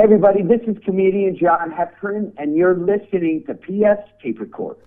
Hey, everybody, this is comedian John Heffron, and you're listening to PS Tape Recorder.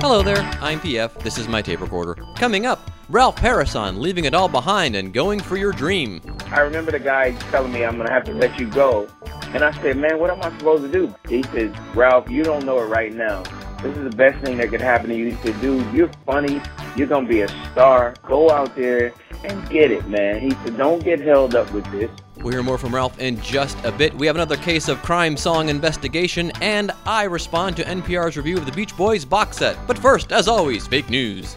Hello there, I'm PF. This is my tape recorder. Coming up, Ralph Harris on leaving it all behind and going for your dream. I remember the guy telling me I'm gonna have to let you go. And I said, Man, what am I supposed to do? He says, Ralph, you don't know it right now. This is the best thing that could happen to you. Said, Dude, you're funny. You're gonna be a star. Go out there and get it, man. He said, Don't get held up with this. We'll hear more from Ralph in just a bit. We have another case of crime song investigation, and I respond to NPR's review of the Beach Boys box set. But first, as always, fake news.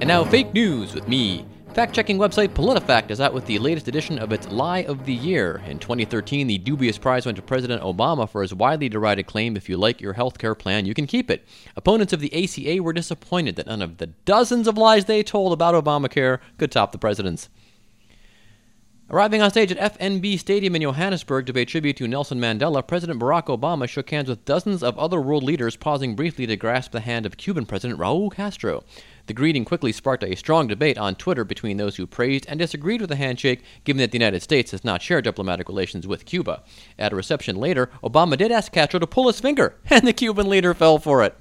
And now, fake news with me. Fact checking website PolitiFact is out with the latest edition of its Lie of the Year. In 2013, the dubious prize went to President Obama for his widely derided claim if you like your health care plan, you can keep it. Opponents of the ACA were disappointed that none of the dozens of lies they told about Obamacare could top the president's. Arriving on stage at FNB Stadium in Johannesburg to pay tribute to Nelson Mandela, President Barack Obama shook hands with dozens of other world leaders, pausing briefly to grasp the hand of Cuban President Raul Castro. The greeting quickly sparked a strong debate on Twitter between those who praised and disagreed with the handshake, given that the United States has not shared diplomatic relations with Cuba. At a reception later, Obama did ask Castro to pull his finger, and the Cuban leader fell for it.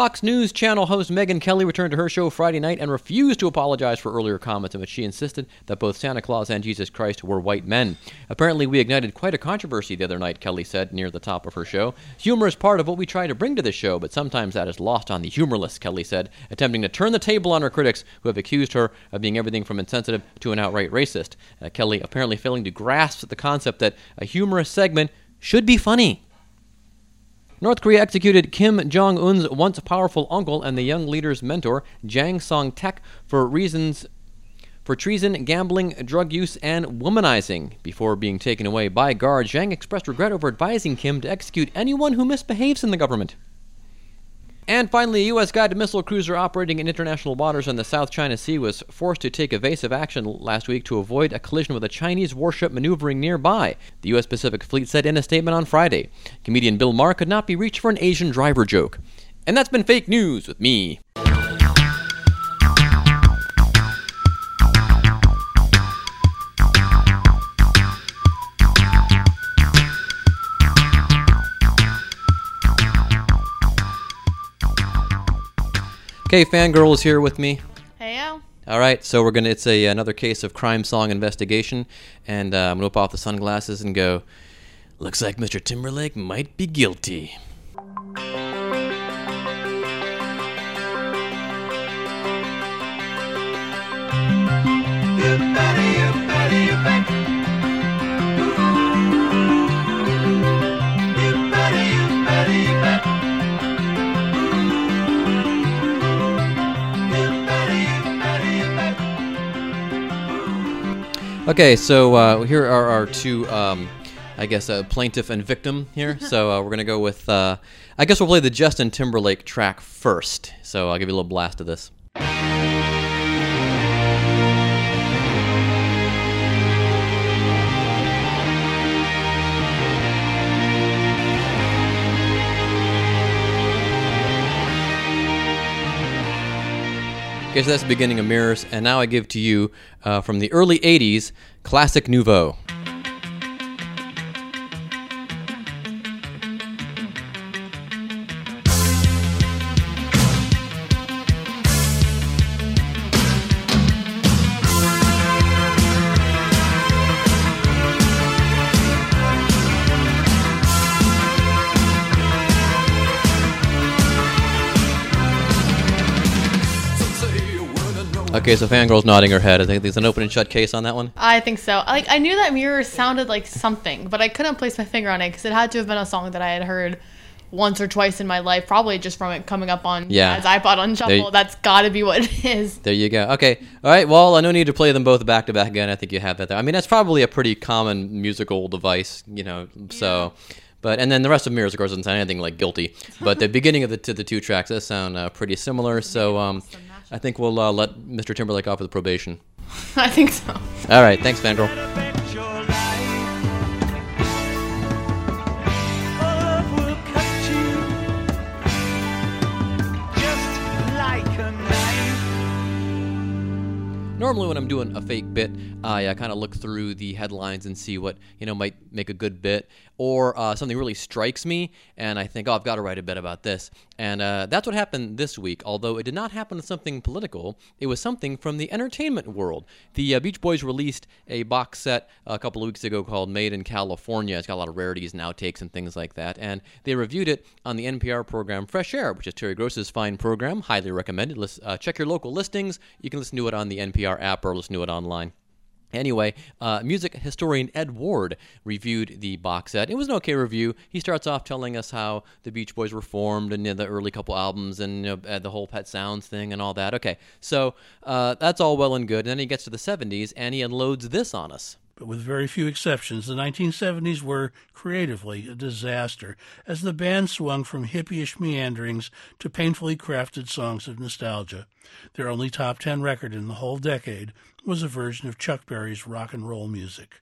Fox News Channel host Megyn Kelly returned to her show Friday night and refused to apologize for earlier comments in which she insisted that both Santa Claus and Jesus Christ were white men. Apparently, we ignited quite a controversy the other night, Kelly said near the top of her show. Humor is part of what we try to bring to the show, but sometimes that is lost on the humorless, Kelly said, attempting to turn the table on her critics who have accused her of being everything from insensitive to an outright racist. Uh, Kelly apparently failing to grasp the concept that a humorous segment should be funny. North Korea executed Kim Jong un's once powerful uncle and the young leader's mentor, Jang Song Thaek, for reasons for treason, gambling, drug use, and womanizing. Before being taken away by guards, Jang expressed regret over advising Kim to execute anyone who misbehaves in the government. And finally, a U.S. guided missile cruiser operating in international waters in the South China Sea was forced to take evasive action last week to avoid a collision with a Chinese warship maneuvering nearby, the U.S. Pacific Fleet said in a statement on Friday. Comedian Bill Maher could not be reached for an Asian driver joke. And that's been fake news with me. Okay, Fangirl is here with me. Heyo. All right, so we're gonna. It's a another case of crime song investigation, and uh, I'm gonna whip off the sunglasses and go. Looks like Mr. Timberlake might be guilty. Okay, so uh, here are our two, um, I guess, uh, plaintiff and victim here. so uh, we're gonna go with. Uh, I guess we'll play the Justin Timberlake track first. So I'll give you a little blast of this. Okay, so that's the beginning of Mirrors, and now I give to you uh, from the early 80s, Classix Nouveaux. Okay, so Fangirl's nodding her head. I think there's an open and shut case on that one. I think so. Like I knew that mirror sounded like something, but I couldn't place my finger on it because it had to have been a song that I had heard once or twice in my life, probably just from it coming up on Yeah. as iPod on shuffle. That's got to be what it is. There you go. Okay. All right. Well, I no need to play them both back to back again. I think you have that there. I mean, that's probably a pretty common musical device, you know. So, but and then the rest of Mirrors, of course, doesn't sound anything like Guilty. But the beginning of the to the two tracks does sound uh, pretty similar. So, um, I think we'll uh, let Mr. Timberlake off with probation. I think so. All right, thanks, Fangirl. Normally, when I'm doing a fake bit, I uh, kind of look through the headlines and see what you know might make a good bit, or uh, something really strikes me, and I think, oh, I've got to write a bit about this. And uh, that's what happened this week. Although it did not happen with something political, it was something from the entertainment world. The uh, Beach Boys released a box set a couple of weeks ago called "Made in California." It's got a lot of rarities and outtakes and things like that, and they reviewed it on the NPR program Fresh Air, which is Terry Gross's fine program. Highly recommended. Uh, check your local listings. You can listen to it on the NPR app or listen to it online. Anyway, uh, music historian Ed Ward reviewed the box set. It was an okay review. He starts off telling us how the Beach Boys were formed and you know, the early couple albums and you know, uh, the whole Pet Sounds thing and all that. Okay, so uh, that's all well and good. And then he gets to the 70s and he unloads this on us. But with very few exceptions, the 1970s were creatively a disaster as the band swung from hippyish meanderings to painfully crafted songs of nostalgia. Their only top 10 record in the whole decade was a version of Chuck Berry's rock and roll music.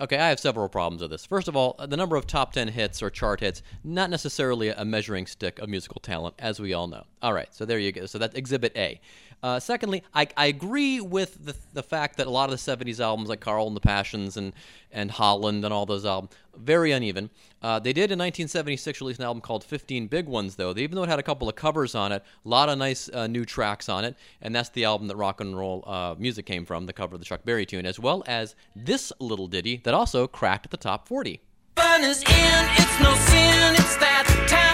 Okay, I have several problems with this. First of all, the number of top 10 hits or chart hits, not necessarily a measuring stick of musical talent, as we all know. All right, so there you go. So that's Exhibit A. Uh, secondly, I, I agree with the, the fact that a lot of the 70s albums, like Carl and the Passions and, and Holland and all those albums, very uneven. Uh, they did in 1976 release an album called 15 Big Ones, though. Even though it had a couple of covers on it, a lot of nice uh, new tracks on it, and that's the album that rock and roll uh, music came from, the cover of the Chuck Berry tune, as well as this little ditty that also cracked the top 40. Fun is in, it's no sin, it's that time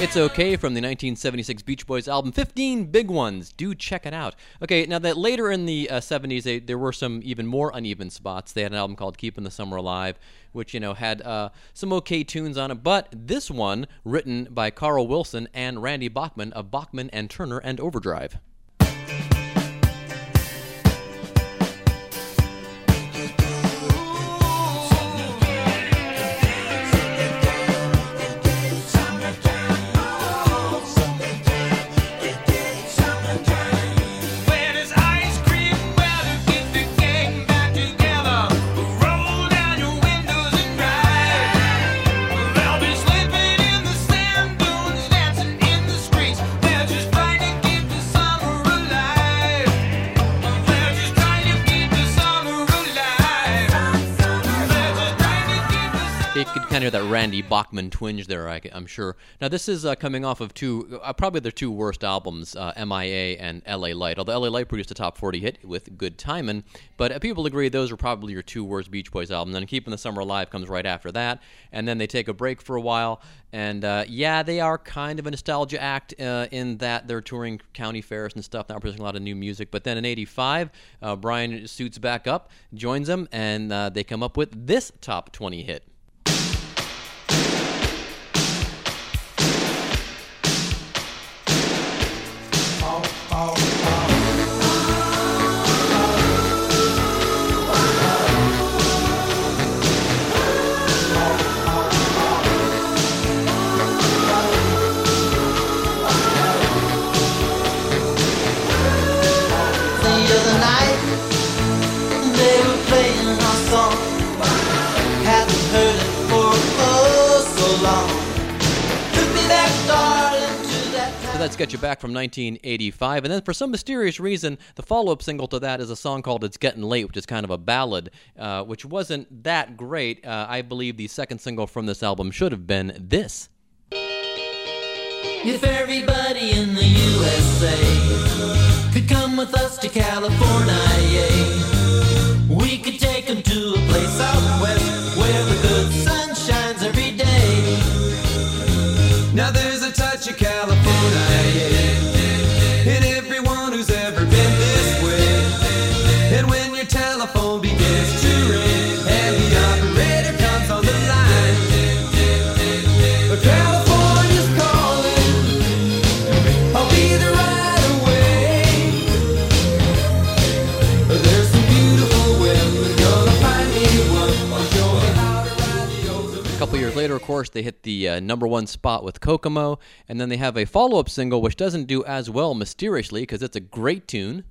It's okay from the 1976 Beach Boys album 15 Big Ones. Do check it out. Okay, now that later in the uh, 70s, they, there were some even more uneven spots. They had an album called Keeping the Summer Alive, which, you know, had uh, some okay tunes on it. But this one, written by Carl Wilson and Randy Bachman of Bachman and Turner and Overdrive. Kind of that Randy Bachman twinge there, I, am sure. Now, this is uh, coming off of two, uh, probably their two worst albums, uh, MIU and LA Light. Although LA Light produced a top 40 hit with Good Timin', but uh, people agree those are probably your two worst Beach Boys albums. And Keeping the Summer Alive comes right after that. And then they take a break for a while. And uh, yeah, they are kind of a nostalgia act uh, in that they're touring county fairs and stuff, not producing a lot of new music. But then in 85, uh, Brian suits back up, joins them, and they come up with this top 20 hit. So that's Get You Back from 1985. And then for some mysterious reason, the follow up single to that is a song called It's Getting Late, which is kind of a ballad, uh, which wasn't that great. Uh, I believe the second single from this album should have been this. If everybody in the USA could come with us to California, we could take them to a place out west of course, they hit the uh, number one spot with Kokomo, and then they have a follow up single which doesn't do as well mysteriously because it's a great tune.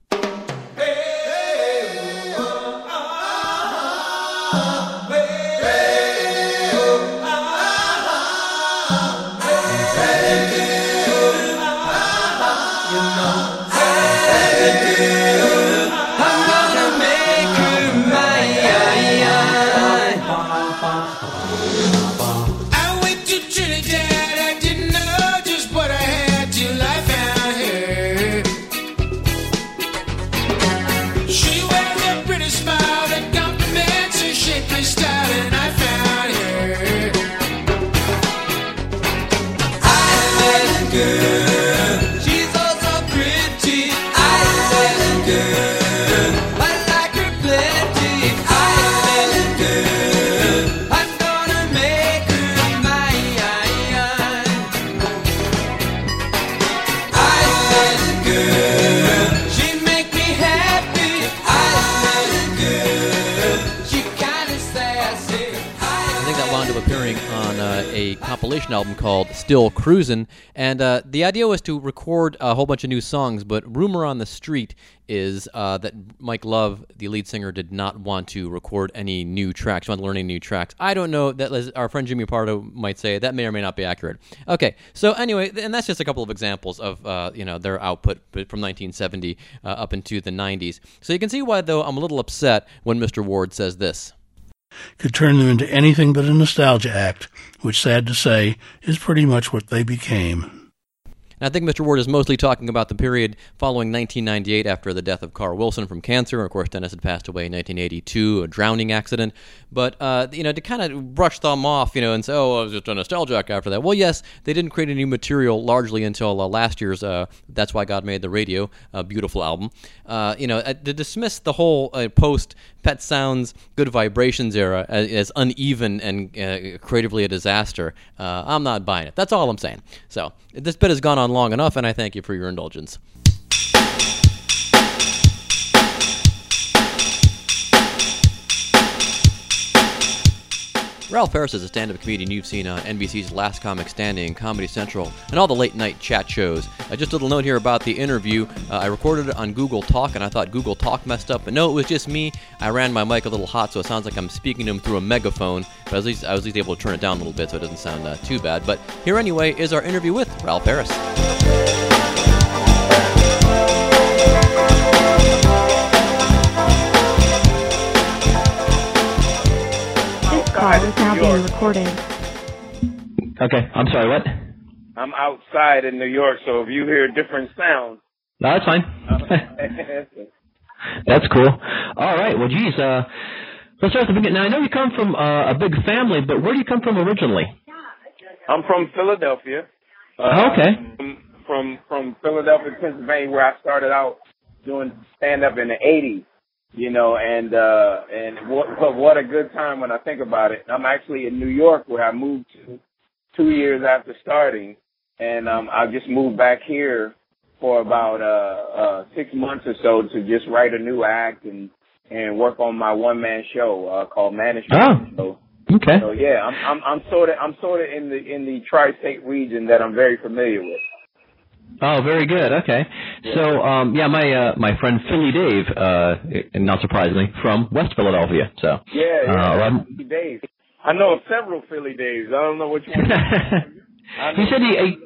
Wound appearing on uh, a compilation album called Still Cruisin'. And uh, the idea was to record a whole bunch of new songs, but rumor on the street is uh, that Mike Love, the lead singer, did not want to record any new tracks, wanted to learn any new tracks. I don't know. That our friend Jimmy Pardo might say that may or may not be accurate. Okay, so anyway, and that's just a couple of examples of uh, you know their output from 1970 uh, up into the 90s. So you can see why, though, I'm a little upset when Mr. Ward says this. Could turn them into anything but a nostalgia act, which, sad to say, is pretty much what they became. I think Mr. Ward is mostly talking about the period following 1998 after the death of Carl Wilson from cancer. Of course, Dennis had passed away in 1982, a drowning accident. But, uh, you know, to kind of brush them off, you know, and say, oh, I was just a nostalgia act after that. Well, yes, they didn't create any material largely until uh, last year's uh, That's Why God Made the Radio, a beautiful album. Uh, you know, uh, to dismiss the whole uh, post Pet Sounds, Good Vibrations era as, as uneven and uh, creatively a disaster, uh, I'm not buying it. That's all I'm saying. So, this bit has gone on long enough, and I thank you for your indulgence. Ralph Harris is a stand up comedian you've seen on NBC's Last Comic Standing, Comedy Central, and all the late night chat shows. Uh, just a little note here about the interview. Uh, I recorded it on Google Talk, and I thought Google Talk messed up, but no, it was just me. I ran my mic a little hot, so it sounds like I'm speaking to him through a megaphone, but at least I was at least able to turn it down a little bit so it doesn't sound uh, too bad. But here, anyway, is our interview with Ralph Harris. Is now being recorded. Okay, I'm sorry, what? I'm outside in New York, so if you hear different sounds, No, that's fine. that's cool. All right, well, geez, uh, let's start at the beginning. Now, I know you come from uh, a big family, but where do you come from originally? I'm from Philadelphia. Oh, okay. From, from from Philadelphia, Pennsylvania, where I started out doing stand up in the '80s. You know, and uh and what what a good time when I think about it. I'm actually in New York, where I moved to two years after starting, and um I just moved back here for about uh uh six months or so to just write a new act and and work on my one man show uh called Management. Oh. So, Okay. so yeah, I'm I'm I'm sort of I'm sort of in the in the tri-state region that I'm very familiar with. Oh, very good. Okay. So, um, yeah, my uh, my friend Philly Dave, uh, not surprisingly, from West Philadelphia. So, Yeah, yeah. Uh, Days. I know several Philly Days. I don't know which one. He said he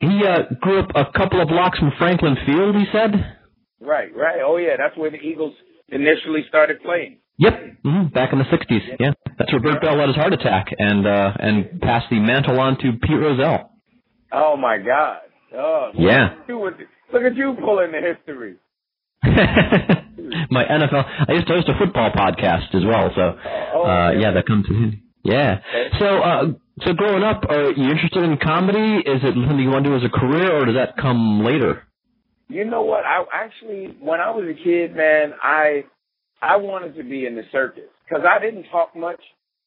he uh, grew up a couple of blocks from Franklin Field. He said. Right, right. Oh yeah, that's where the Eagles initially started playing. Yep, hmm back in the '60s. Yeah, that's where Bert Bell had his heart attack and uh, and passed the mantle on to Pete Rozelle. Oh my God. Oh Yeah. Look at you, look at you pulling the history. My NFL. I used to host a football podcast as well, so Oh, uh, yeah, that comes in. Yeah. So, uh, so growing up, are you interested in comedy? Is it something you want to do as a career, or does that come later? You know what? I actually, when I was a kid, man, I I wanted to be in the circus because I didn't talk much.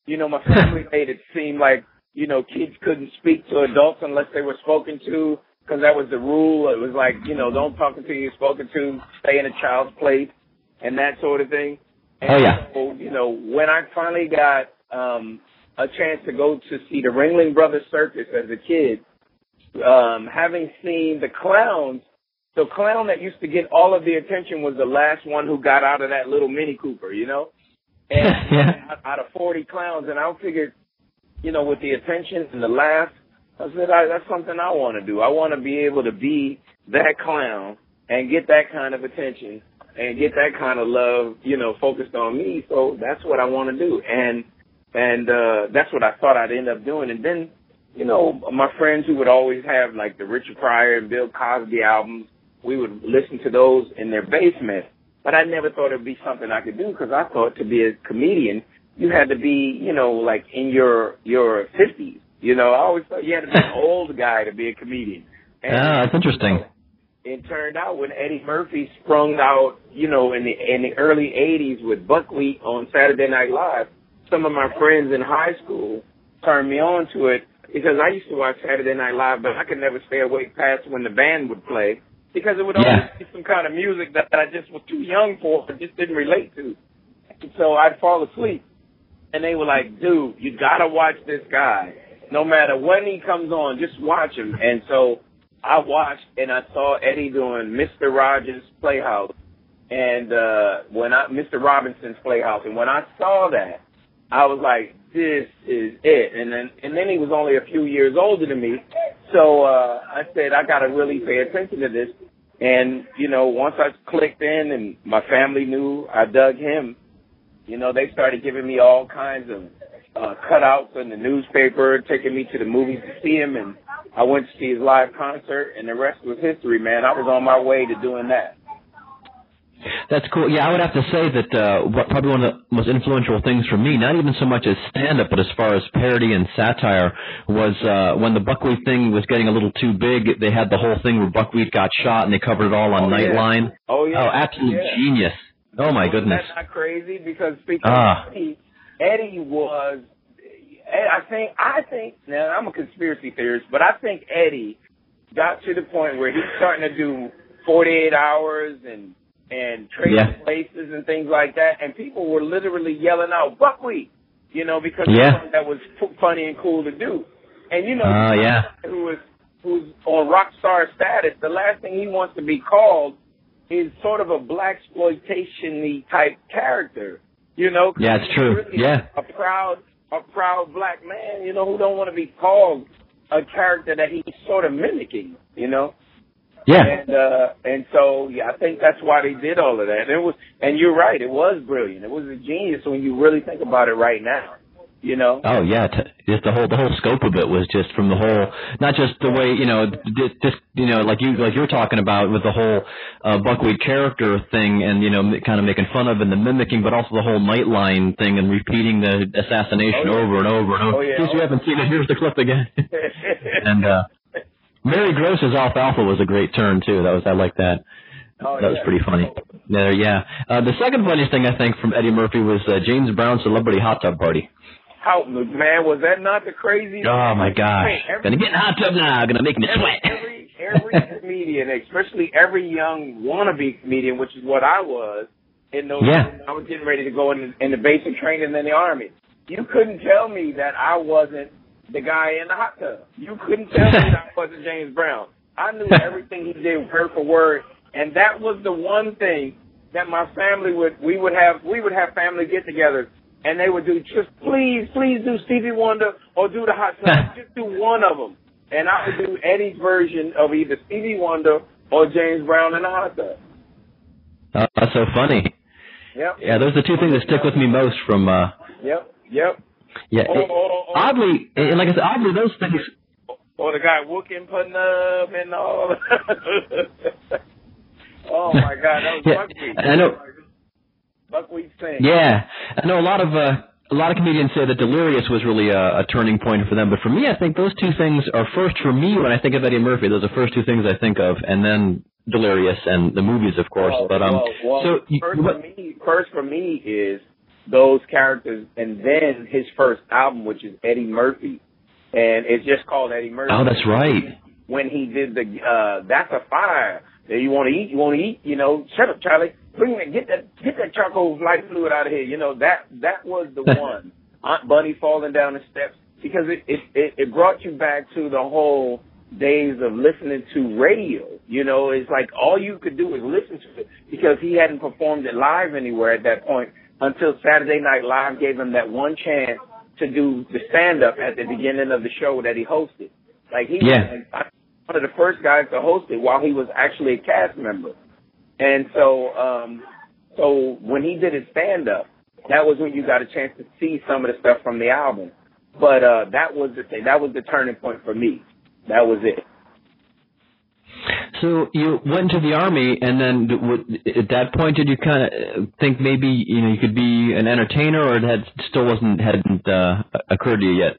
You know, my family made it seem like you know kids couldn't speak to adults unless they were spoken to because that was the rule. It was like you know, don't talk until you're spoken to. Stay in a child's place and that sort of thing. And Oh, yeah. So, you know, when I finally got um a chance to go to see the Ringling Brothers Circus as a kid, um, having seen the clowns, the clown that used to get all of the attention was the last one who got out of that little Mini Cooper, you know? And Yeah. out, out of 40 clowns, and I figured, you know, with the attention and the laugh, I said, I, that's something I want to do. I want to be able to be that clown and get that kind of attention and get that kind of love, you know, focused on me. So that's what I want to do. And, and, uh, that's what I thought I'd end up doing. And then, you know, my friends who would always have like the Richard Pryor and Bill Cosby albums, we would listen to those in their basement. But I never thought it'd be something I could do because I thought to be a comedian, you had to be, you know, like in your, your fifties. You know, I always thought you had to be an old guy to be a comedian. And Ah, that's interesting. it turned out when Eddie Murphy sprung out, you know, in the in the early '80s with Buckwheat on Saturday Night Live, some of my friends in high school turned me on to it because I used to watch Saturday Night Live, but I could never stay awake past when the band would play because it would Yeah. always be some kind of music that I just was too young for, or just didn't relate to. So I'd fall asleep, and they were like, "Dude, you gotta watch this guy. No matter when he comes on, just watch him." And so I watched and I saw Eddie doing Mr. Rogers' Playhouse and uh when I Mr. Robinson's Playhouse and when I saw that I was like this is it and then and then he was only a few years older than me so uh I said I got to really pay attention to this and you know once I clicked in and my family knew I dug him you know they started giving me all kinds of uh cutouts in the newspaper taking me to the movies to see him and I went to see his live concert, and the rest was history, man. I was on my way to doing that. That's cool. Yeah, I would have to say that uh, what probably one of the most influential things for me, not even so much as stand-up, but as far as parody and satire, was uh, when the Buckwheat thing was getting a little too big. They had the whole thing where Buckwheat got shot, and they covered it all on Oh, yeah. Nightline. Oh yeah. Oh, absolute yeah. genius. Oh my goodness. Isn't that not crazy? Because speaking Ah. of Eddie, Eddie was, I think, I think. Now I'm a conspiracy theorist, but I think Eddie got to the point where he's starting to do 48 hours and and trading Yeah. places and things like that, and people were literally yelling out buckwheat, you know, because Yeah. that was funny and cool to do. And you know, Ah, yeah. who was who's on rock star status, the last thing he wants to be called is sort of a black exploitation type character. You know? Yeah, it's true. really Yeah. A proud a proud black man, you know, who don't want to be called a character that he's sort of mimicking, you know? Yeah. And uh and so yeah, I think that's why they did all of that. And it was and you're right, it was brilliant. It was a genius when you really think about it right now. You know? Oh yeah, t- just the whole the whole scope of it was just from the whole, not just the way you know, just, just you know, like you like you were talking about with the whole uh, buckwheat character thing, and you know, m- kind of making fun of and the mimicking, but also the whole Nightline thing and repeating the assassination Oh, yeah. over and over and over. Oh, yeah. In case you haven't seen it, here's the clip again. and uh, Mary Gross's alfalfa was a great turn too. That was I like that. Oh, that was yeah. pretty funny. There, yeah. Uh, the second funniest thing I think from Eddie Murphy was uh, James Brown's celebrity hot tub party. How man, was that not the crazy Oh my gosh! Every- Gonna get in the hot tub now. Gonna make me sweat. every every comedian, especially every young wannabe comedian, which is what I was in those. Yeah. I was getting ready to go in, in the basic training in the army. You couldn't tell me that I wasn't the guy in the hot tub. You couldn't tell me that I wasn't James Brown. I knew everything he did word for word, and that was the one thing that my family would we would have we would have family get-togethers, and they would do just please please do Stevie Wonder or do the hot tub, just do one of them, and I would do Eddie's version of either Stevie Wonder or James Brown in the hot tub. Oh, that's so funny. Yep. Yeah, those are the two things that stick with me most from. uh Yep. Yep. Yeah. Or, it- or, or, oddly, and like I said, oddly those things. or the guy whooping putting up and all. oh my God, that was Yeah, buckwheat. I know. Buckwheat thing. Yeah, I know a lot of uh, a lot of comedians say that Delirious was really a, a turning point for them, but for me, I think those two things are first for me when I think of Eddie Murphy. Those are the first two things I think of, and then Delirious and the movies, of course. Well, but um, well, well, so you, first what, for me, first for me is those characters, and then his first album, which is Eddie Murphy, and it's just called Eddie Murphy. oh, that's right. When he did the uh "That's a Fire," you want to eat, you want to eat, you know, shut up, Charlie. Bring that, get that, get that charcoal light fluid out of here. You know that that was the one Aunt Bunny falling down the steps because it it it, it brought you back to the whole days of listening to radio. You know, it's like all you could do is listen to it because he hadn't performed it live anywhere at that point until Saturday Night Live gave him that one chance to do the stand up at the beginning of the show that he hosted. Like he Yeah. was one of the first guys to host it while he was actually a cast member. And so um so when he did his stand up, that was when you got a chance to see some of the stuff from the album. But uh that was the thing. That was the turning point for me. That was it. So you went to the army, and then at that point, did you kind of think maybe you know you could be an entertainer, or it had still wasn't hadn't uh, occurred to you yet?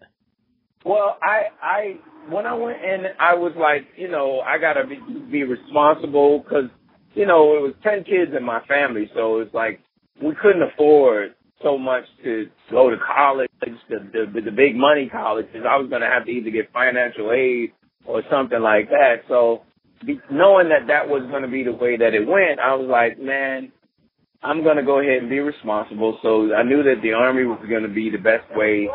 Well, I I when I went in, I was like, you know, I gotta be, be responsible because you know it was ten kids in my family, so it's like we couldn't afford so much to go to college, the the, the big money colleges. I was gonna have to either get financial aid or something like that. So be, knowing that that was gonna be the way that it went, I was like, man, I'm gonna go ahead and be responsible. So I knew that the army was gonna be the best way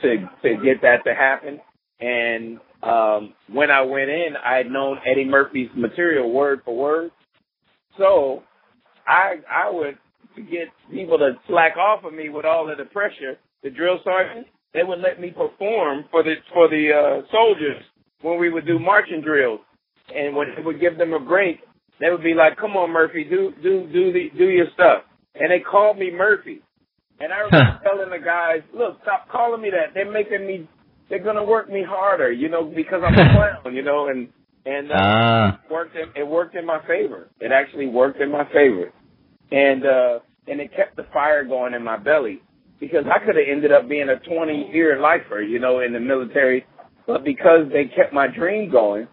to to get that to happen. And um when I went in, I had known Eddie Murphy's material word for word. So I I would get people to slack off of me with all of the pressure, the drill sergeant, they would let me perform for the for the uh soldiers when we would do marching drills. And when it would give them a break, they would be like, Come on Murphy, do do do the do your stuff. And they called me Murphy. And I remember telling the guys, look, stop calling me that. They're making me, they're gonna work me harder, you know, because I'm a clown, you know, and and uh, Ah. it worked. In, it worked in my favor. It actually worked in my favor, and uh and it kept the fire going in my belly because I could have ended up being a 20 year lifer, you know, in the military, but because they kept my dream going,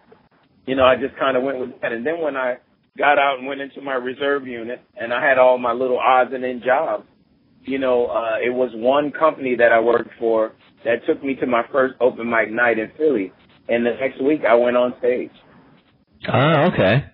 you know, I just kind of went with that. And then when I got out and went into my reserve unit, and I had all my little odds and end jobs you know, uh, it was one company that I worked for that took me to my first open mic night in Philly. And the next week I went on stage. Ah, okay.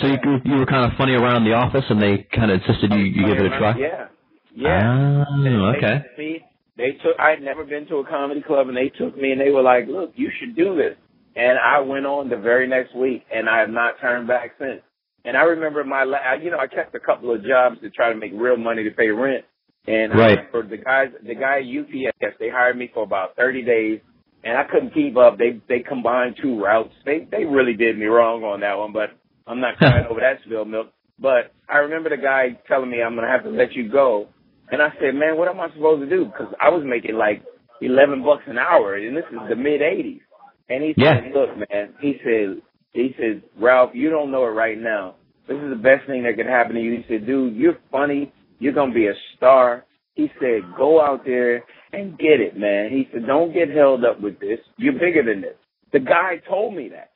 So you you were kind of funny around the office, and they kind of insisted you you give it a try. Yeah. Yeah. Ah, okay. They, me, they took, I had never been to a comedy club and they took me and they were like, look, you should do this. And I went on the very next week and I have not turned back since. And I remember my, la- you know, I kept a couple of jobs to try to make real money to pay rent. And Right. I remember the guys, the guy at UPS, they hired me for about 30 days and I couldn't keep up. They, they combined two routes. They, they really did me wrong on that one, but I'm not crying over that spilled milk. But I remember the guy telling me I'm going to have to let you go. And I said, man, what am I supposed to do? Because I was making like 11 bucks an hour and this is the mid 80s. And he Yeah. said, look, man, he said, he said, Ralph, you don't know it right now. This is the best thing that could happen to you. He said, dude, you're funny. You're going to be a star. He said, go out there and get it, man. He said, don't get held up with this. You're bigger than this. The guy told me that.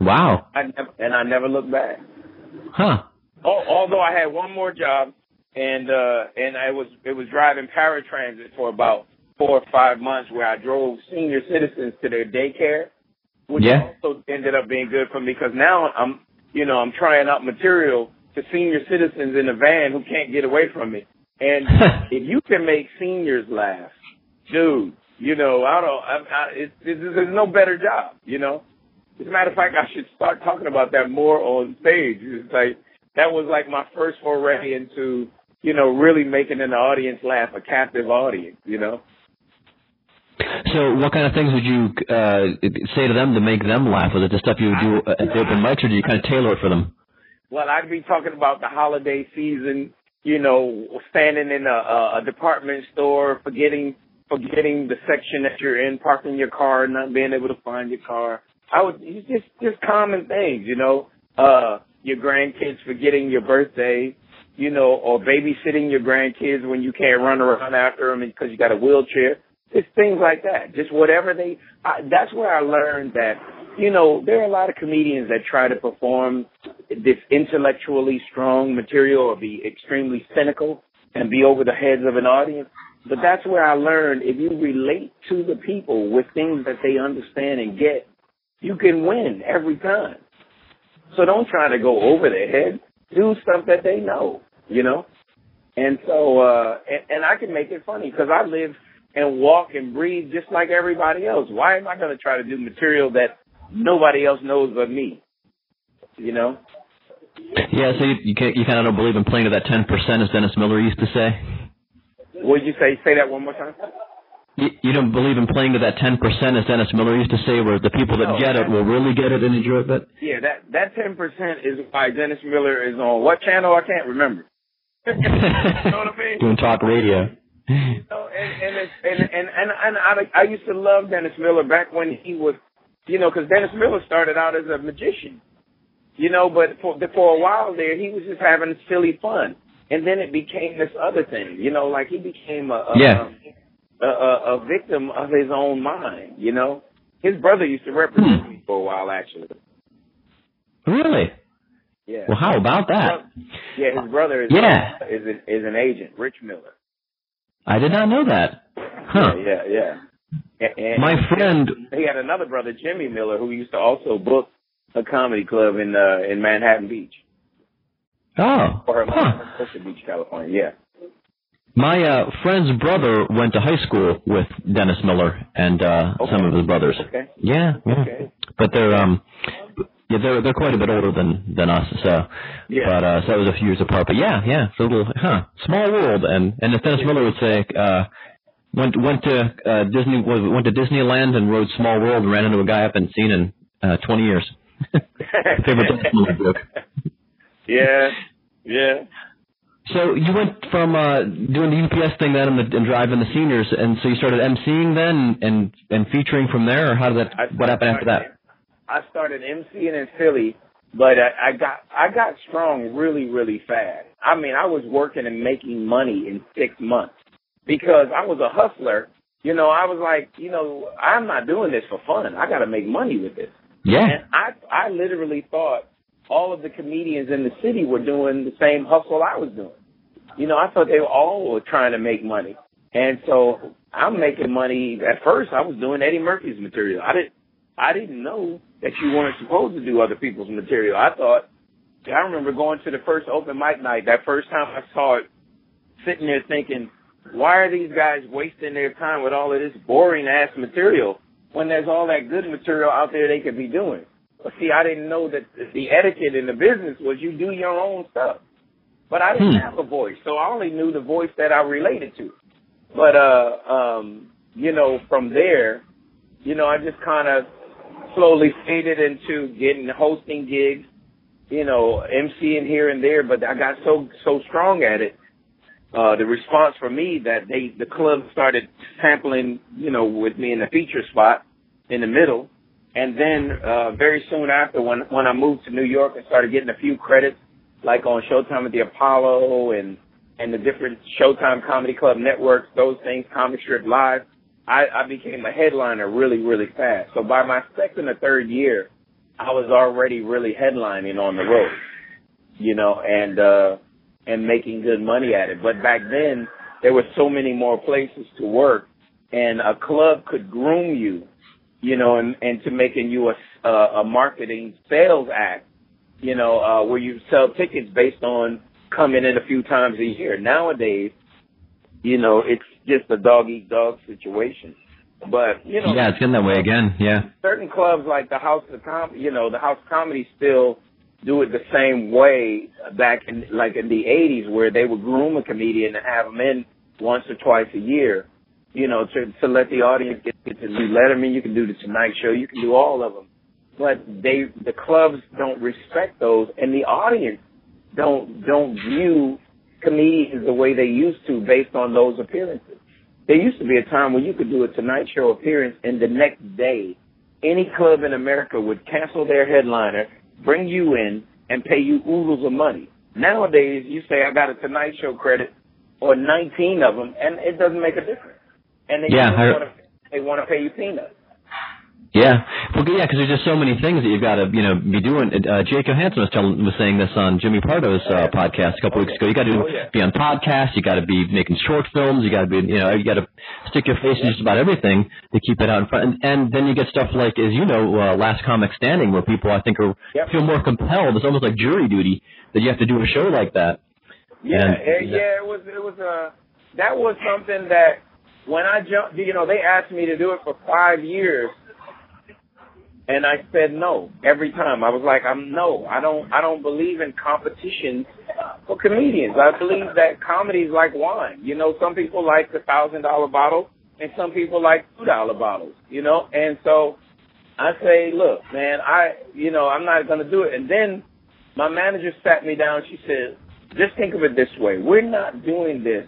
Wow. I never, and I never looked back. Huh. Al- Although I had one more job, and uh, and I was it was driving paratransit for about four or five months, where I drove senior citizens to their daycare, which Yeah. also ended up being good for me because now I'm you know I'm trying out material to senior citizens in a van who can't get away from me. And if you can make seniors laugh, dude, you know I don't I, I, it's, it's, there's no better job, you know. As a matter of fact, I should start talking about that more on stage. It's like that was like my first foray into, you know, really making an audience laugh, a captive audience, you know. So, what kind of things would you uh, say to them to make them laugh? Was it the stuff you would do at the open mics, or do you kind of tailor it for them? Well, I'd be talking about the holiday season, you know, standing in a, a, department store, forgetting forgetting the section that you're in, parking your car, not being able to find your car. I would just just common things, you know. Uh, your grandkids forgetting your birthday, you know, or babysitting your grandkids when you can't run around after them because you got a wheelchair. Just things like that. Just whatever they. I, that's where I learned that, you know, there are a lot of comedians that try to perform this intellectually strong material or be extremely cynical and be over the heads of an audience. But that's where I learned if you relate to the people with things that they understand and get, you can win every time. So don't try to go over their head. Do stuff that they know, you know? And so, uh, and, and I can make it funny because I live and walk and breathe just like everybody else. Why am I going to try to do material that nobody else knows but me? You know? Yeah, so you you, can't, you kind of don't believe in playing to that ten percent, as Dennis Miller used to say. What did you say? Say that one more time. You, you don't believe in playing to that ten percent, as Dennis Miller used to say, where the people that No. get it will really get it and enjoy it. But Yeah, that that ten percent is why Dennis Miller is on what channel? I can't remember. you know what I mean? doing talk radio. No, and and it's, and and and, and I, I used to love Dennis Miller back when he was, you know, because Dennis Miller started out as a magician, you know, but for for a while there he was just having silly fun, and then it became this other thing, you know, like he became a a, Yeah. a, a, a victim of his own mind, you know. His brother used to represent hmm. me for a while, actually. Really? Yeah. Well, how about that? Yeah, his brother is Yeah. is is an agent, Rich Miller. I did not know that. Huh. Yeah, yeah, yeah. And- My friend. he had another brother, Jimmy Miller, who used to also book a comedy club in uh in Manhattan Beach Oh. or Huh. Costa Beach, California. Yeah. My uh, friend's brother went to high school with Dennis Miller and uh, some of his brothers. Okay. Yeah, yeah. Okay. But they're um, yeah, they're they're quite a bit older than than us. So, Yeah. but uh, so it was a few years apart. But yeah, yeah, it's a little huh, small world. And and as Dennis Miller would say, uh, went went to uh, Disney went to Disneyland and rode Small World and ran into a guy I haven't seen in uh, 20 years. Favorite Miller joke. Yeah. Yeah. So you went from uh, doing the UPS thing then and, the, and driving the seniors, and so you started emceeing then and and featuring from there, or how did that? I- what happened after that? I started emceeing in Philly, but I, I got I got strong really really fast. I mean, I was working and making money in six months because I was a hustler. You know, I was like, you know, I'm not doing this for fun. I got to make money with this. Yeah. And I I literally thought all of the comedians in the city were doing the same hustle I was doing. You know, I thought they were all trying to make money. And so I'm making money at first I was doing Eddie Murphy's material. I didn't I didn't know that you weren't supposed to do other people's material. I thought I remember going to the first open mic night, that first time I saw it, sitting there thinking, why are these guys wasting their time with all of this boring ass material when there's all that good material out there they could be doing? But see, I didn't know that the etiquette in the business was you do your own stuff. But I didn't Hmm. have a voice, so I only knew the voice that I related to. But uh um, you know, from there, you know, I just kind of slowly faded into getting hosting gigs, you know, emceeing here and there, but I got so so strong at it. Uh, the response for me that they the club started sampling, you know, with me in the feature spot in the middle, and then uh, very soon after, when when I moved to New York and started getting a few credits, like on Showtime at the Apollo and and the different Showtime Comedy Club networks, those things, Comedy Strip Live, I, I became a headliner really, really fast. So by my second or third year, I was already really headlining on the road, you know, and uh and making good money at it. But back then, there were so many more places to work, and a club could groom you, you know, and and to making you a a, a marketing sales act, you know, uh, where you sell tickets based on coming in a few times a year. Nowadays, you know, it's just a dog eat dog situation. But you know, Yeah, it's getting that way again. Yeah. certain clubs like the House of Com, you know, the House Comedy still do it the same way back in like in the '80s, where they would groom a comedian and have them in once or twice a year, you know, to to let the audience get, get to do Letterman. You can do the Tonight Show. You can do all of them, but they the clubs don't respect those, and the audience don't don't view comedians the way they used to based on those appearances. There used to be a time when you could do a Tonight Show appearance and the next day, any club in America would cancel their headliner, bring you in, and pay you oodles of money. Nowadays, you say, I got a Tonight Show credit, or 19 of them, and it doesn't make a difference. And they Yeah, I- want to they want to pay you peanuts. Yeah, well, yeah, because there's just so many things that you've got to, you know, be doing. Uh, Jake Johannsen was telling, was saying this on Jimmy Pardo's uh, podcast a couple weeks ago. You got to Oh, yeah. be on podcasts. You got to be making short films. You got to be, you know, you got to stick your face in just about everything to keep it out in front. And, and then you get stuff like, as you know, uh, Last Comic Standing, where people I think are Yep. feel more compelled. It's almost like jury duty that you have to do a show like that. Yeah, And- eh, yeah, it was it was uh that was something that when I jumped, you know, they asked me to do it for five years, and I said no every time. I was like, I'm no, I don't, I don't believe in competition for comedians. I believe that comedy is like wine. You know, some people like the thousand dollar bottle, and some people like two dollar bottles. You know, and so I say, look, man, I, you know, I'm not gonna do it. And then my manager sat me down. She said, just think of it this way: we're not doing this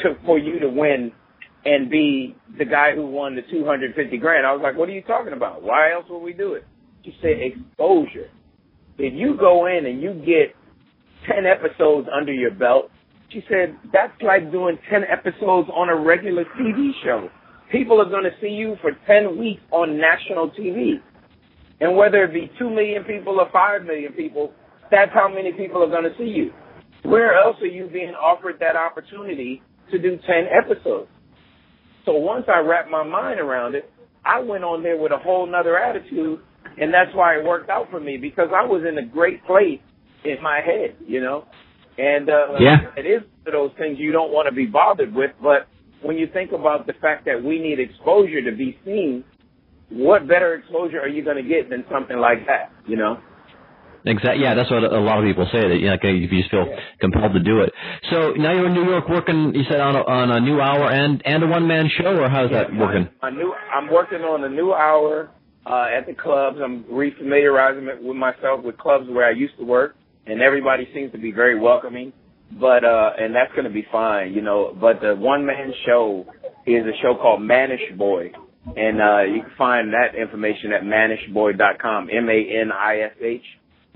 to for you to win and be the guy who won the 250 grand. I was like, what are you talking about? Why else would we do it? She said, exposure. If you go in and you get 10 episodes under your belt, she said, that's like doing 10 episodes on a regular TV show. People are going to see you for 10 weeks on national TV. And whether it be 2 million people or 5 million people, that's how many people are going to see you. Where else are you being offered that opportunity to do 10 episodes? So once I wrapped my mind around it, I went on there with a whole nother attitude, and that's why it worked out for me because I was in a great place in my head, you know. And uh, Yeah. it is one of those things you don't want to be bothered with, but when you think about the fact that we need exposure to be seen, what better exposure are you going to get than something like that, you know? Exactly. Yeah, that's what a lot of people say. That you know, like, you just feel compelled to do it. So now you're in New York working. You said on a, on a new hour and and a one man show, or how's that working? My new, I'm working on a new hour uh, at the clubs. I'm refamiliarizing it with myself with clubs where I used to work, and everybody seems to be very welcoming. But uh, and that's going to be fine, you know. But the one man show is a show called Manish Boy, and uh, you can find that information at manishboy.com. M A N I S H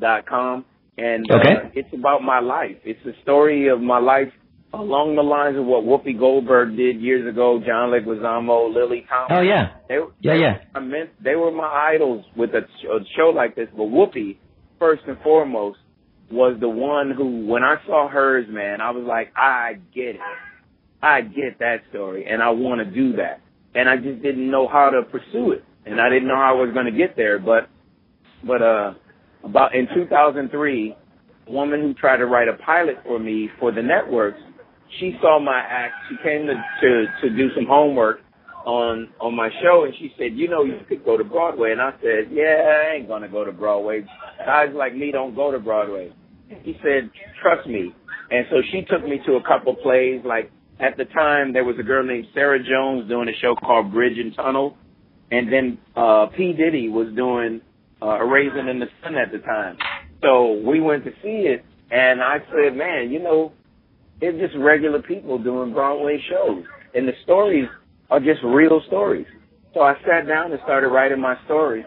dot com. And uh, it's about my life. It's the story of my life along the lines of what Whoopi Goldberg did years ago, John Leguizamo, Lily Tomlin. Oh yeah, They, yeah, yeah. I meant they were my idols with a, a show like this. But Whoopi, first and foremost, was the one who, when I saw hers, man, I was like, I get it. I get that story, and I want to do that. And I just didn't know how to pursue it, and I didn't know how I was going to get there. But, but uh, about in 2003, a woman who tried to write a pilot for me for the networks, she saw my act. She came to to, to do some homework on on my show, and she said, "You know, you could go to Broadway." And I said, "Yeah, I ain't gonna go to Broadway. Guys like me don't go to Broadway." He said, "Trust me." And so she took me to a couple plays. Like at the time, there was a girl named Sarah Jones doing a show called Bridge and Tunnel, and then uh P Diddy was doing uh, A Raisin in the Sun at the time. So we went to see it, and I said, "Man, you know." it's just regular people doing Broadway shows. And the stories are just real stories. So I sat down and started writing my story.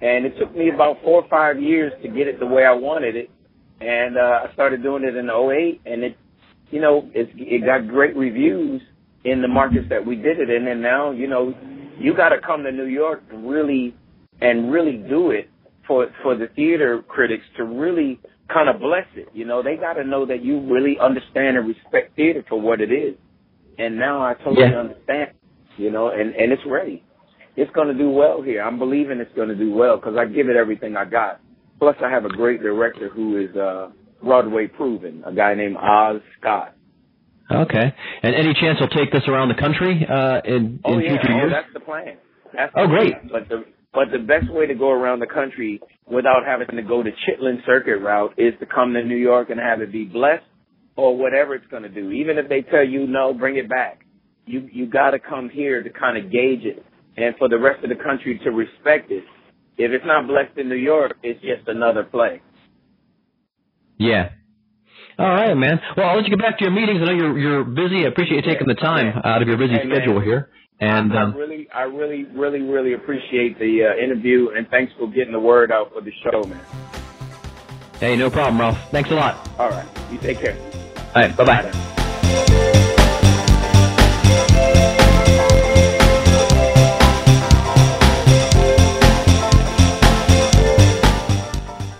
And it took me about four or five years to get it the way I wanted it. And uh, I started doing it in '08, and it, you know, it, it got great reviews in the markets that we did it in. And now, you know, you got to come to New York and really, and really do it for for the theater critics to really kind of bless it. You know, they got to know that you really understand and respect theater for what it is. And now I totally Yeah. understand. You know, and and it's ready. It's going to do well here. I'm believing it's going to do well because I give it everything I got. Plus, I have a great director who is uh, Broadway proven, a guy named Oz Scott. Okay. And any chance you'll take this around the country uh, in Oh in yeah, future oh, years? that's the plan. That's Oh, the great. plan. But the but the best way to go around the country without having to go the Chitlin Circuit route is to come to New York and have it be blessed or whatever it's going to do. Even if they tell you no, bring it back. You you got to come here to kind of gauge it, and for the rest of the country to respect it. If it's not blessed in New York, it's just another play. Yeah. All right, man. Well, I'll let you get back to your meetings. I know you're you're busy. I appreciate you taking the time out of your busy Hey, man. schedule here. And I, um, I really, I really, really, really appreciate the uh, interview, and thanks for getting the word out for the show, man. hey, no problem, Ralph. Thanks a lot. All right, you take care. All right, bye bye.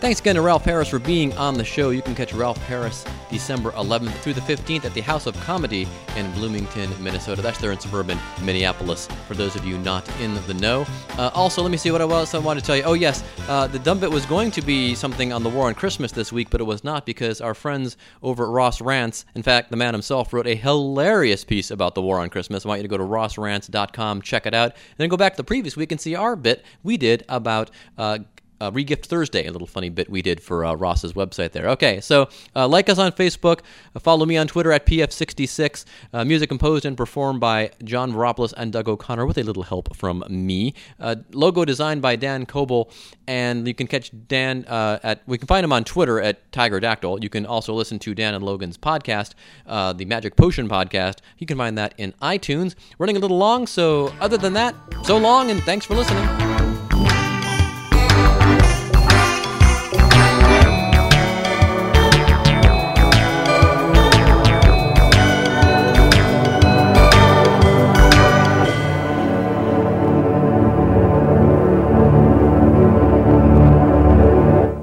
Thanks again to Ralph Harris for being on the show. You can catch Ralph Harris December 11th through the 15th at the House of Comedy in Bloomington, Minnesota. That's there in suburban Minneapolis, for those of you not in the know. Uh, also, let me see what else I want to tell you. Oh, yes, uh, the dumb bit was going to be something on the war on Christmas this week, but it was not because our friends over at Ross Rants, in fact, the man himself, wrote a hilarious piece about the war on Christmas. I want you to go to rossrants.com, check it out, and then go back to the previous week and see our bit we did about. Uh, uh, Regift Thursday, a little funny bit we did for uh, Ross's website there. Okay, so uh, like us on Facebook, uh, follow me on Twitter at PF66. Uh, music composed and performed by John Varopoulos and Doug O'Connor with a little help from me. Uh, logo designed by Dan Coble, and you can catch Dan at, we can find him on Twitter at Tiger Dactyl. You can also listen to Dan and Logan's podcast, the Magic Potion podcast. You can find that in iTunes. Running a little long, so other than that, so long, and thanks for listening.